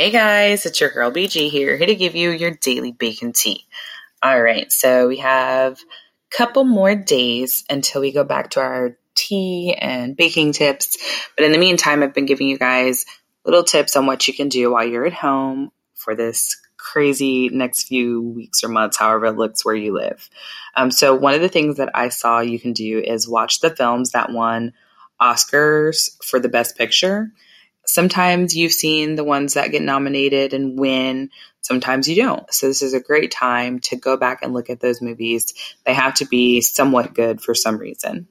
Hey guys, it's your girl BG here, here to give you your daily bacon tea. All right, so we have a couple more days until we go back to our tea and baking tips. But in the meantime, I've been giving you guys little tips on what you can do while you're at home for this crazy next few weeks or months, however it looks where you live. Um, so, one of the things that I saw you can do is watch the films that won Oscars for the Best Picture sometimes you've seen the ones that get nominated and win, sometimes you don't. So this is a great time to go back and look at those movies. They have to be somewhat good for some reason.